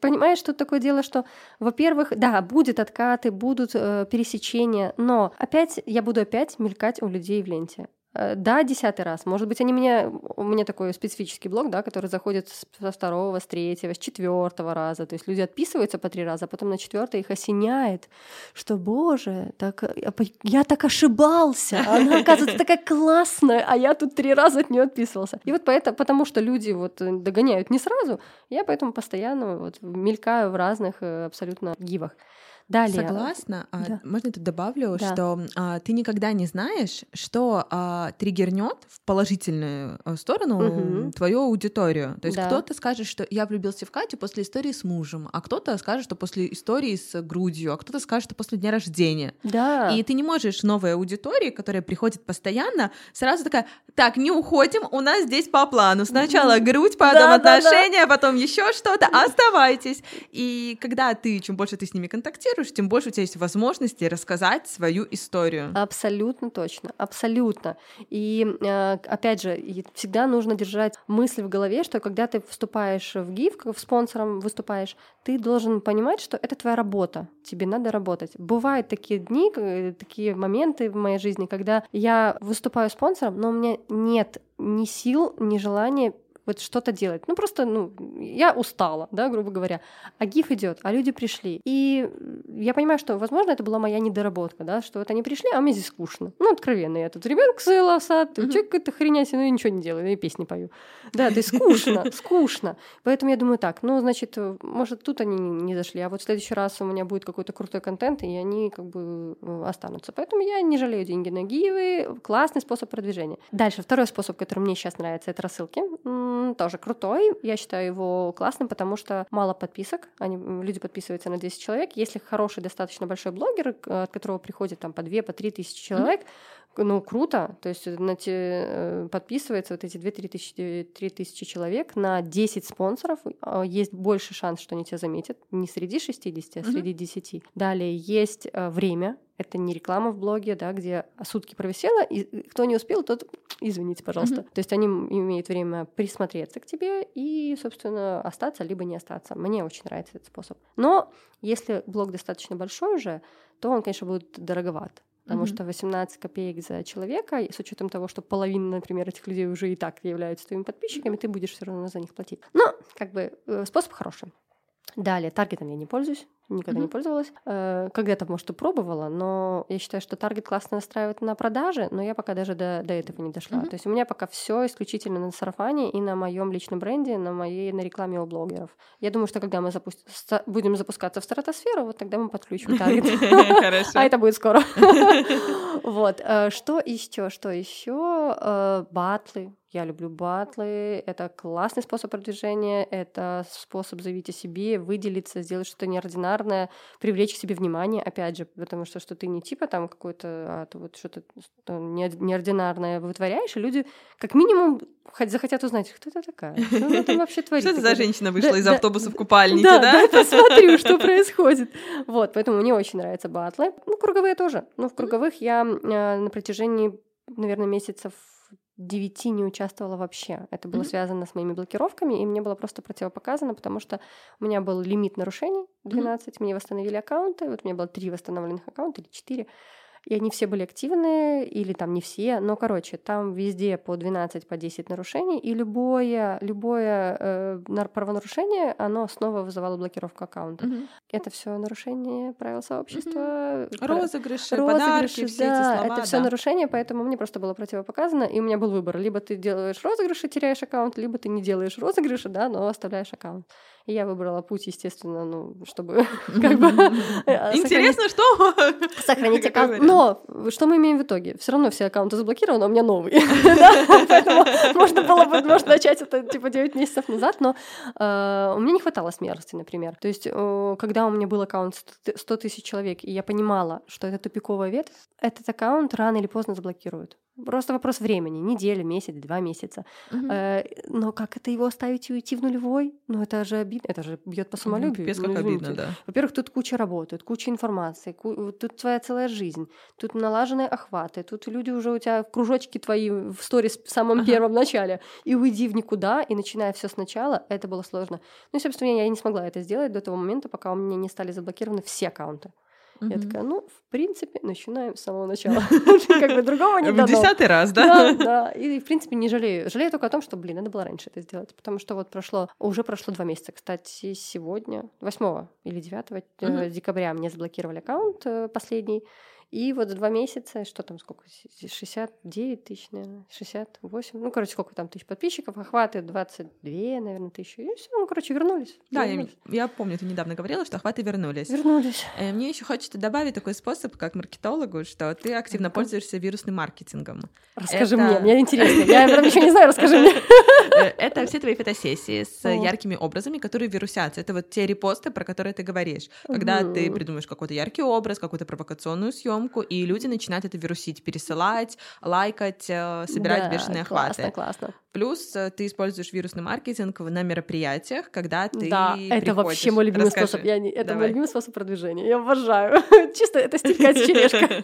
Понимаешь, что такое дело, что, во-первых, да, будет откаты, будут э, пересечения, но опять я буду опять мелькать у людей в ленте. Э, Да, десятый раз. Может быть, они меня... У меня такой специфический блог, да, который заходит со второго, с третьего, с четвертого раза. То есть люди отписываются по три раза, а потом на четвертый их осеняет, что, боже, так, э, я так ошибался. Она, оказывается, такая классная, а я тут три раза от нее отписывался. И вот поэтому, потому что люди вот э, догоняют не сразу, я поэтому постоянно вот мелькаю в разных абсолютно гивах. Далее. Согласна. А, Да. Можно тут добавлю, Да. что а, ты никогда не знаешь, что а, триггернет в положительную э, сторону Мгм. твою аудиторию. То есть Да. кто-то скажет, что я влюбился в Катю после истории с мужем, а кто-то скажет, что после истории с грудью, а кто-то скажет, что после дня рождения. Да. И ты не можешь новой аудитории, которая приходит постоянно, сразу такая, так, не уходим, у нас здесь по плану. Сначала грудь, потом Да-да-да. отношения, потом еще что-то, оставайтесь. И когда ты, чем больше ты с ними контактируешь, монетизируешь, тем больше у тебя есть возможности рассказать свою историю. Абсолютно точно, абсолютно. И э, опять же, всегда нужно держать мысль в голове, что когда ты вступаешь в ГИФ, в спонсором выступаешь, ты должен понимать, что это твоя работа, тебе надо работать. Бывают такие дни, такие моменты в моей жизни, когда я выступаю спонсором, но у меня нет ни сил, ни желания вот что-то делать. Ну просто, ну, я устала, да, грубо говоря. А гиф идет, а люди пришли. И я понимаю, что, возможно, это была моя недоработка, да, что вот они пришли, а мне здесь скучно. Ну, откровенно, я тут ребенок сад, человек какая-то хренять, ну, я ничего не делаю, я песни пою. Да, есть скучно, скучно. Поэтому я думаю так, ну, значит, может, тут они не зашли, а вот в следующий раз у меня будет какой-то крутой контент, и они как бы э, останутся. Поэтому я не жалею деньги на гивы, классный способ продвижения. Дальше, второй способ, который мне сейчас нравится, это рассылки тоже крутой. Я считаю его классным, потому что мало подписок. Они, люди подписываются на 10 человек. Если хороший, достаточно большой блогер, от которого приходит там по 2, по 3 тысячи человек, mm-hmm. ну, круто. То есть на те, э, подписывается вот эти 2-3 тысячи, 3 тысячи человек на 10 спонсоров. А, есть больше шанс, что они тебя заметят. Не среди 60, а mm-hmm. среди 10. Далее есть э, время это не реклама в блоге, да, где сутки провисела, и кто не успел, тот, извините, пожалуйста. Mm-hmm. То есть они имеют время присмотреться к тебе и, собственно, остаться либо не остаться. Мне очень нравится этот способ. Но если блог достаточно большой уже, то он, конечно, будет дороговат. Потому mm-hmm. что 18 копеек за человека, с учетом того, что половина, например, этих людей уже и так являются твоими подписчиками, ты будешь все равно за них платить. Но, как бы, э, способ хороший. Далее, таргетом я не пользуюсь никогда mm-hmm. не пользовалась. Э, когда-то, может, и пробовала, но я считаю, что таргет классно настраивает на продажи, но я пока даже до, до этого не дошла. Mm-hmm. То есть у меня пока все исключительно на сарафане и на моем личном бренде, на моей на рекламе у блогеров. Я думаю, что когда мы запу- будем запускаться в стратосферу, вот тогда мы подключим таргет. А это будет скоро. Вот. Э, что еще? Что еще? Э, батлы я люблю батлы, это классный способ продвижения, это способ заявить о себе, выделиться, сделать что-то неординарное, привлечь к себе внимание, опять же, потому что что ты не типа там какой-то, а ты вот что-то неординарное вытворяешь, и люди как минимум захотят узнать, кто это такая, что она там вообще творит. Что это за женщина вышла из автобуса в купальнике, да? Да, посмотрю, что происходит. Вот, поэтому мне очень нравятся батлы. Ну, круговые тоже. Ну, в круговых я а, на протяжении, наверное, месяцев девяти не участвовала вообще. Это было mm-hmm. связано с моими блокировками, и мне было просто противопоказано, потому что у меня был лимит нарушений 12, mm-hmm. мне восстановили аккаунты, вот у меня было три восстановленных аккаунта или четыре и они все были активные, или там не все, но, короче, там везде по 12, по 10 нарушений, и любое, любое э, правонарушение, оно снова вызывало блокировку аккаунта. Угу. Это все нарушение правил сообщества. Угу. Розыгрыши, розыгрыши, подарки, все да, эти слова, это все да. нарушение, поэтому мне просто было противопоказано, и у меня был выбор. Либо ты делаешь розыгрыши, теряешь аккаунт, либо ты не делаешь розыгрыши, да, но оставляешь аккаунт. И я выбрала путь, естественно, ну, чтобы как бы... Э, Интересно, что? Сохранить аккаунт. Но что мы имеем в итоге? Все равно все аккаунты заблокированы, а у меня новые. можно было бы, может, начать это типа 9 месяцев назад, но э, у меня не хватало смелости, например. То есть, когда у меня был аккаунт 100 тысяч человек, и я понимала, что это тупиковая ветвь, этот аккаунт рано или поздно заблокируют. Просто вопрос времени, неделя, месяц, два месяца. Угу. Э, но как это его оставить и уйти в нулевой? Ну это же обидно, это же бьет по самолюбию. Без ну, как обидно, да. Во-первых, тут куча работы, тут куча информации, ку- тут твоя целая жизнь, тут налаженные охваты, тут люди уже у тебя в кружочки твои в сторис в самом ага. первом начале. И уйди в никуда, и начиная все сначала, это было сложно. Ну и, собственно, я не смогла это сделать до того момента, пока у меня не стали заблокированы все аккаунты. Mm-hmm. Я такая, ну, в принципе, начинаем с самого начала. Как бы другого не дано. В десятый раз, да? Да, да. И, в принципе, не жалею. Жалею только о том, что, блин, надо было раньше это сделать. Потому что вот прошло, уже прошло два месяца. Кстати, сегодня, 8 или 9 э, декабря мне заблокировали аккаунт э, последний. И вот за два месяца, что там, сколько, 69 тысяч, наверное, 68, ну, короче, сколько там тысяч подписчиков, охваты 22, наверное, тысячи, и все, ну, короче, вернулись. Да, вернулись. Я, я помню, ты недавно говорила, что охваты вернулись. Вернулись. Э, мне еще хочется добавить такой способ, как маркетологу, что ты активно пользуешься вирусным маркетингом. Расскажи Это... мне, мне интересно, я об еще не знаю, расскажи мне. Э, это все твои фотосессии с яркими образами, которые вирусятся. Это вот те репосты, про которые ты говоришь. Когда ты придумаешь какой-то яркий образ, какую-то провокационную съемку, съемку, и люди начинают это вирусить, пересылать, лайкать, э, собирать да, бешеные классно, охваты. классно. Плюс э, ты используешь вирусный маркетинг на мероприятиях, когда ты Да, это приходишь. вообще мой любимый Расскажи. способ. Я не- это Давай. мой любимый способ продвижения. Я обожаю. Чисто это стилька черешка.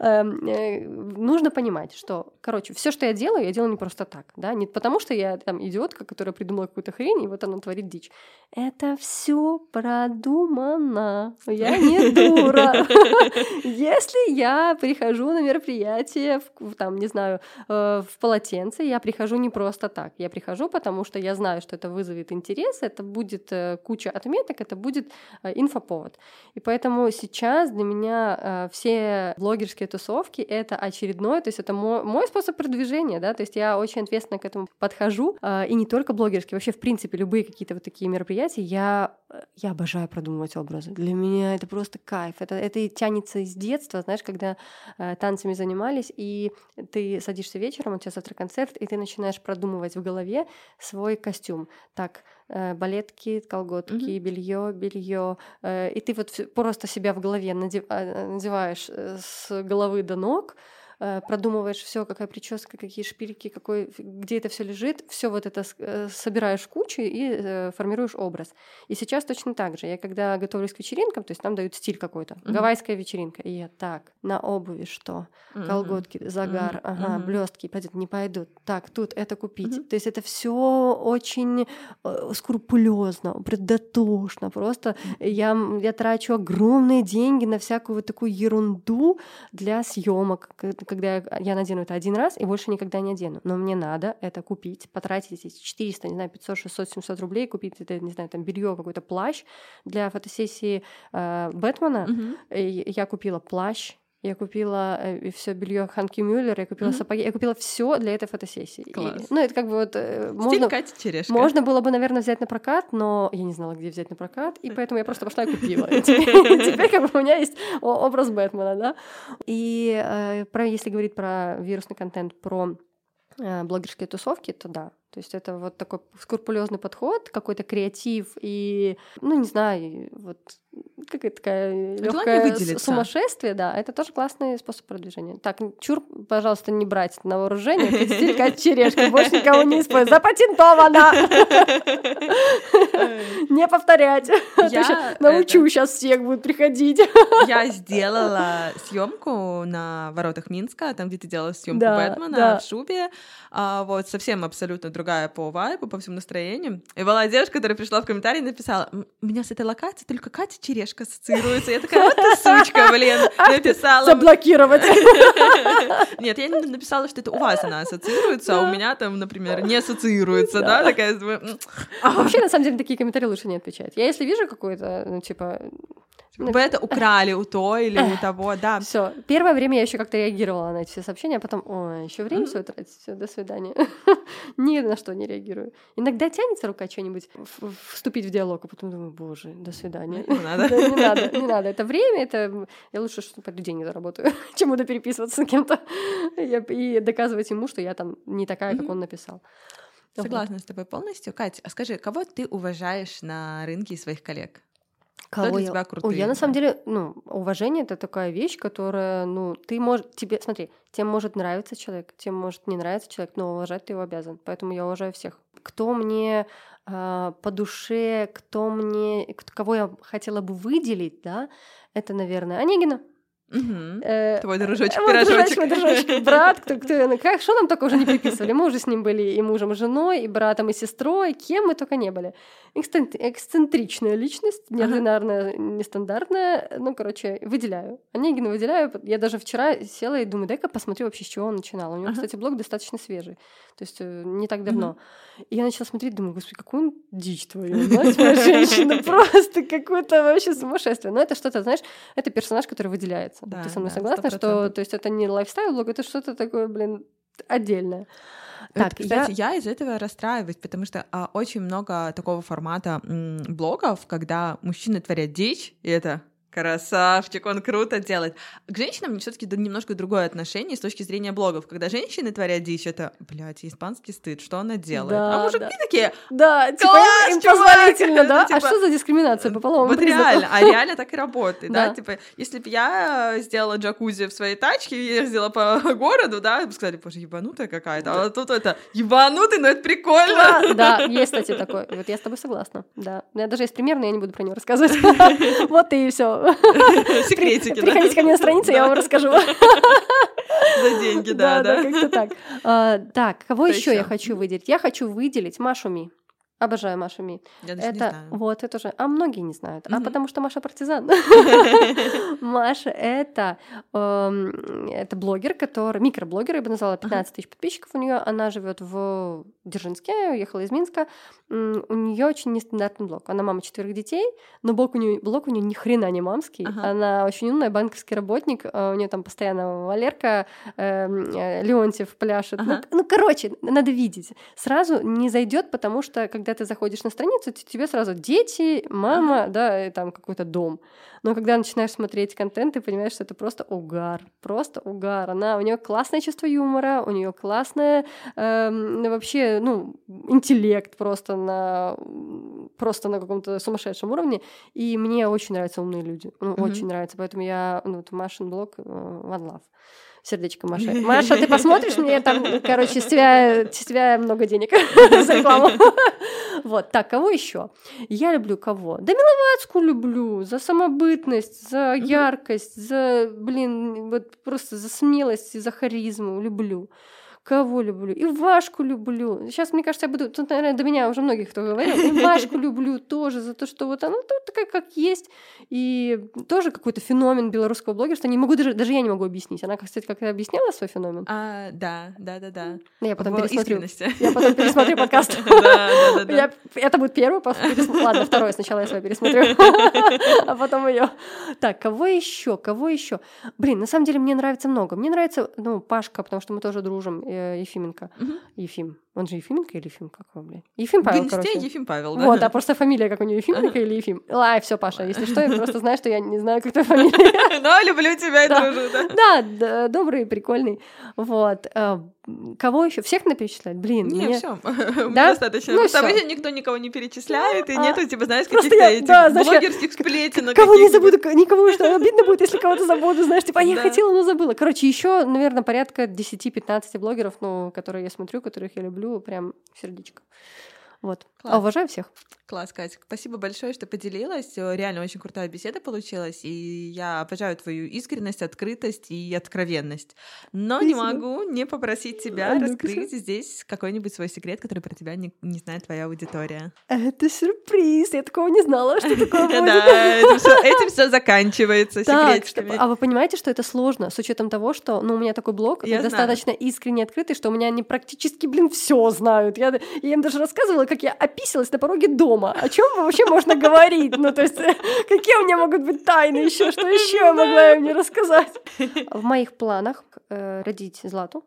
Эм, э, Нужно понимать, что, короче, все, что я делаю, я делаю не просто так, да, не потому что я там идиотка, которая придумала какую-то хрень, и вот она творит дичь. Это все продумано. Я не дура. Если я прихожу на мероприятие, там, не знаю, э, в полотенце, я прихожу не просто так. Я прихожу, потому что я знаю, что это вызовет интерес, это будет э, куча отметок, это будет э, инфоповод. И поэтому сейчас для меня э, все блогерские тусовки — это очередной, то есть это мой, способ продвижения, да, то есть я очень ответственно к этому подхожу, и не только блогерские, вообще, в принципе, любые какие-то вот такие мероприятия, я, я обожаю продумывать образы. Для меня это просто кайф, это, это и тянется из детства, знаешь, когда танцами занимались, и ты садишься вечером, у тебя завтра концерт, и ты начинаешь продумывать в голове свой костюм. Так, э, балетки, колготки, белье, белье, и ты вот просто себя в голове а, надеваешь э, с головы до ног, э, продумываешь все, какая прическа, какие шпильки, какой, где это все лежит, все вот это э, собираешь в кучу и э, формируешь образ. И сейчас точно так же. Я когда готовлюсь к вечеринкам, то есть нам дают стиль какой-то, Мгм. гавайская вечеринка, и я так, на обуви что? Мгм. колготки, загар, Мгм, ага, мгм. блестки пойдут, не пойдут. Так, тут это купить. Мгм. То есть это все очень э, скрупулезно, предотошно. Просто я, я трачу огромные деньги на всякую вот такую ерунду для съемок, когда я, я надену это один раз и больше никогда не одену. Но мне надо это купить, потратить эти 400, не знаю, 500, 600, 700 рублей, купить это, не знаю, там белье, какой-то плащ для фотосессии э, Бэтмена. И Я купила плащ, я купила все белье Ханки Мюллер, я купила Мгм. сапоги, я купила все для этой фотосессии. И, Класс. ну, это как бы вот э, Стиль можно, Катя Черешка. можно было бы, наверное, взять на прокат, но я не знала, где взять на прокат, и поэтому я просто пошла и купила. И Теперь как бы у меня есть образ Бэтмена, да. И э, если говорить про вирусный контент, про э, блогерские тусовки, то да. То есть это вот такой скрупулезный подход, какой-то креатив и, ну, не знаю, вот какая-то такая выделиться. сумасшествие, да, это тоже классный способ продвижения. Так, чур, пожалуйста, не брать на вооружение, это стиль Катя черешка, больше никого не используй, запатентовано! Не повторять. А Я Научу, сейчас всех будут приходить. Я сделала съемку на воротах Минска, там, где ты делала съемку Бэтмена в шубе. А, вот совсем абсолютно другая по вайбу, по всему настроению. И была девушка, которая пришла в комментарии и написала: «М, у меня с этой локацией только Катя Черешка ассоциируется. Я такая, вот ты сучка, блин. Написала. Заблокировать. Нет, я написала, что это у вас она ассоциируется, а у меня там, например, не ассоциируется, да, такая, думаю, «М, Вообще, на самом деле, такие комментарии лучше не отвечать. Я если вижу какой-то, ну, типа, вы это украли у той или у того, да. все. Первое время я еще как-то реагировала на эти все сообщения, а потом, ой, еще время свое тратить, все, до свидания. Ни на что не реагирую. Иногда тянется рука что-нибудь вступить в диалог, а потом думаю, боже, до свидания. Не надо. Да, Не надо, не надо. Это время, это я лучше что пойду деньги заработаю, чем буду переписываться с кем-то и доказывать ему, что я там не такая, как он написал. Согласна с тобой полностью. Катя, а скажи, кого ты уважаешь на рынке своих коллег? Кто Кого для я- тебя Ой, крутые? я на самом деле, ну, уважение это такая вещь, которая, ну, ты можешь, тебе, смотри, тем может нравиться человек, тем может не нравиться человек, но уважать ты его обязан. Поэтому я уважаю всех. Кто мне а, по душе, кто мне, кого я хотела бы выделить, да, это, наверное, Онегина. Э, Твой дружочек, мой пирожочек. дружочек, мой дружочек, брат, кто, кто, ну, как, что нам только уже не приписывали? Мы уже с ним были и мужем, и женой, и братом, и сестрой, кем мы только не были. Эксцентричная личность, неординарная, нестандартная, ну, короче, выделяю. Онегина выделяю. Я даже вчера села и думаю, дай-ка посмотрю вообще, с чего он начинал. У него, Ага. кстати, блог достаточно свежий, то есть э, не так давно. И я начала смотреть, думаю, господи, какую он дичь твою, мать моя женщина, просто какое-то вообще сумасшествие. Но это что-то, знаешь, это персонаж, который выделяется. Да, Ты со мной да, согласна, что, 100%. то есть это не лайфстайл-блог, это что-то такое, блин, отдельное. Так, кстати, я... из этого расстраиваюсь, потому что а, очень много такого формата м, блогов, когда мужчины творят дичь, и это Красавчик, он круто делает. К женщинам все-таки немножко другое отношение с точки зрения блогов. Когда женщины творят дичь, это, блядь, испанский стыд, что она делает? А Да, мужики да. такие, Да, типа Класс, им, им чувак! позволительно, да? Ну, типа, а что за дискриминация по половому вот признаку? реально, а реально так и работает, да? Типа, если бы я сделала джакузи в своей тачке ездила по городу, да, бы сказали, боже, ебанутая какая-то, а тут это, ебанутый, но это прикольно. Да, да, есть, кстати, такое. Вот я с тобой согласна. Да. У меня даже есть пример, но я не буду про него рассказывать. Вот и все. Секретики? Приходите ко мне на страницу, я вам расскажу. За деньги, да, да. как-то так. А, Так, кого еще я хочу выделить? Я хочу выделить Машу Ми. Обожаю Машу Ми. Я даже не Это знаю. вот это же, а многие не знают, а Мгм. потому что Маша партизан. Маша это эм, это блогер, который микроблогер, я бы назвала 15 тысяч подписчиков у нее. Она живет в Дзержинске, уехала из Минска. У нее очень нестандартный блог. Она мама четверых детей, но блог у нее блог у нее ни хрена не мамский. Она очень умная, банковский работник. а У нее там постоянно Валерка эм, э, Леонтьев пляшет. Ну, ну, короче, надо видеть. Сразу не зайдет, потому что когда ты заходишь на страницу, тебе сразу дети, мама, да, и там какой-то дом. Но когда начинаешь смотреть контент, ты понимаешь, что это просто угар, просто угар. Она, у нее классное чувство юмора, у нее классное эм, вообще, ну, интеллект просто на просто на каком-то сумасшедшем уровне. И мне очень нравятся умные люди, ну, Мгм. очень нравится, поэтому я, ну, вот Машин блог э, One Love. Сердечко Маша. Маша, ты посмотришь мне там, короче, с тебя, с тебя много денег за рекламу. Вот, так, кого еще? Я люблю кого? Да Миловацкую люблю за самобытность, за яркость, за, блин, вот просто за смелость и за харизму люблю. Кого люблю? И Вашку люблю. Сейчас, мне кажется, я буду... Тут, наверное, до меня уже многих кто говорил. И Вашку люблю тоже за то, что вот она тут такая, как есть. И тоже какой-то феномен белорусского блогерства. Не могу даже... Даже я не могу объяснить. Она, кстати, как-то объясняла свой феномен. А, да, да, да, да. Ну, Я потом пересмотрю. Я потом пересмотрю подкаст. Это будет первый, Ладно, второй сначала я свой пересмотрю, а потом ее. Так, кого еще? Кого еще? Блин, на самом деле мне нравится много. Мне нравится, ну, Пашка, потому что мы тоже дружим, Ефименко. Мгм. Ефим. Он же Ефименко или Ефим? Как его, блин? Ефим Павел, инсте короче. Ефим Павел, да? Вот, а просто фамилия как у нее Ефименко или Ефим? Лай, все, Паша, если что, я просто знаю, что я не знаю, как твоя фамилия. Но люблю тебя и дружу, да. Да, добрый, прикольный. Вот. Э, Кого еще? Всех надо перечислять? Блин, Не, мне- все, достаточно. Ну, обычно никто никого не перечисляет, и А, нету, типа, знаешь, каких-то этих блогерских сплетен. Кого не забуду, никого что обидно будет, если кого-то забуду, знаешь, типа, а я хотела, но забыла. Короче, еще, наверное, порядка 10-15 блогеров, ну, которые я смотрю, которых я люблю, прям сердечко. Вот. Класс. А уважаю всех. Класс, Катя, спасибо большое, что поделилась. Э, Реально очень крутая беседа получилась, и я обожаю твою искренность, открытость и откровенность. Но не Спасибо. могу не попросить тебя А, раскрыть здесь какой-нибудь свой секрет, который про тебя не, не знает твоя аудитория. Это сюрприз, я такого не знала, что такое будет. Да, этим все заканчивается чтоб- а вы понимаете, что это сложно, с учетом того, что, ну, у меня такой блог достаточно искренне открытый, что у меня они практически, блин, все знают. Я им даже рассказывала, как я описалась на пороге дома. О чем вообще можно говорить? Ну, то есть, какие у меня могут быть тайны еще? Что еще я могла им не рассказать? В моих планах э, родить Злату.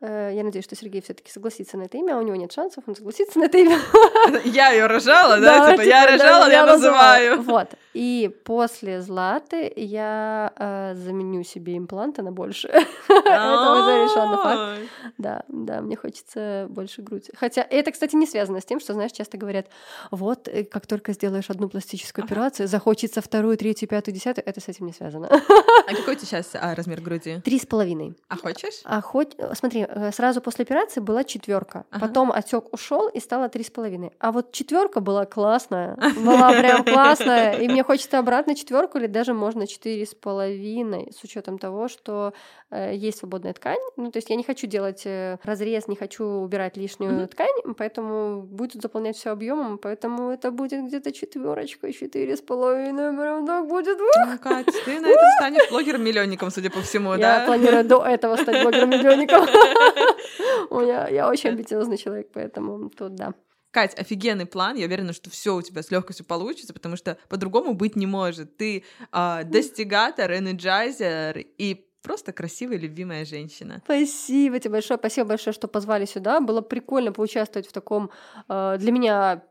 Э, Я надеюсь, что Сергей все-таки согласится на это имя. а У него нет шансов, он согласится на это имя. Я ее рожала, да? Типа, я типа, да, рожала, я называю. Вот. И после Златы я э, заменю себе импланты на больше. Это уже решенный факт. Да, да, мне хочется больше грудь. Хотя это, кстати, не связано с тем, что, знаешь, часто говорят, вот, э, как только сделаешь одну пластическую операцию, захочется вторую, третью, пятую, десятую. Это с этим не связано. А какой у тебя сейчас а, размер груди? Три с половиной. А хочешь? А хоть, э, смотри, э, сразу после операции была четверка, Ага. потом отек ушел и стало три с половиной. А вот четверка была классная, была прям классная, и мне хочется обратно четверку или даже можно четыре с половиной, с учетом того, что э, есть свободная ткань. Ну, то есть я не хочу делать э, разрез, не хочу убирать лишнюю Мгм. ткань, поэтому будет заполнять все объемом, поэтому это будет где-то четверочка, четыре с половиной, прям так будет. Ну, Кать, ты на этом станешь блогером-миллионником, судя по всему, Я да? планирую до этого стать блогером-миллионником. У меня я очень амбициозный человек, поэтому тут да. Кать, офигенный план. Я уверена, что все у тебя с легкостью получится, потому что по-другому быть не может. Ты а, достигатор, энерджайзер и просто красивая, любимая женщина. Спасибо тебе большое, спасибо большое, что позвали сюда. Было прикольно поучаствовать в таком... Э, для меня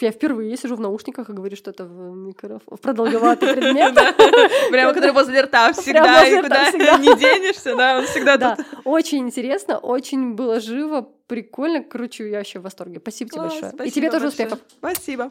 я впервые сижу в наушниках и говорю, что это в микрофон, в продолговатый предмет. Прямо который возле рта всегда, и куда не денешься, да, он всегда тут. Очень интересно, очень было живо, прикольно. Короче, я вообще в восторге. Спасибо тебе большое. И тебе тоже успехов. Спасибо.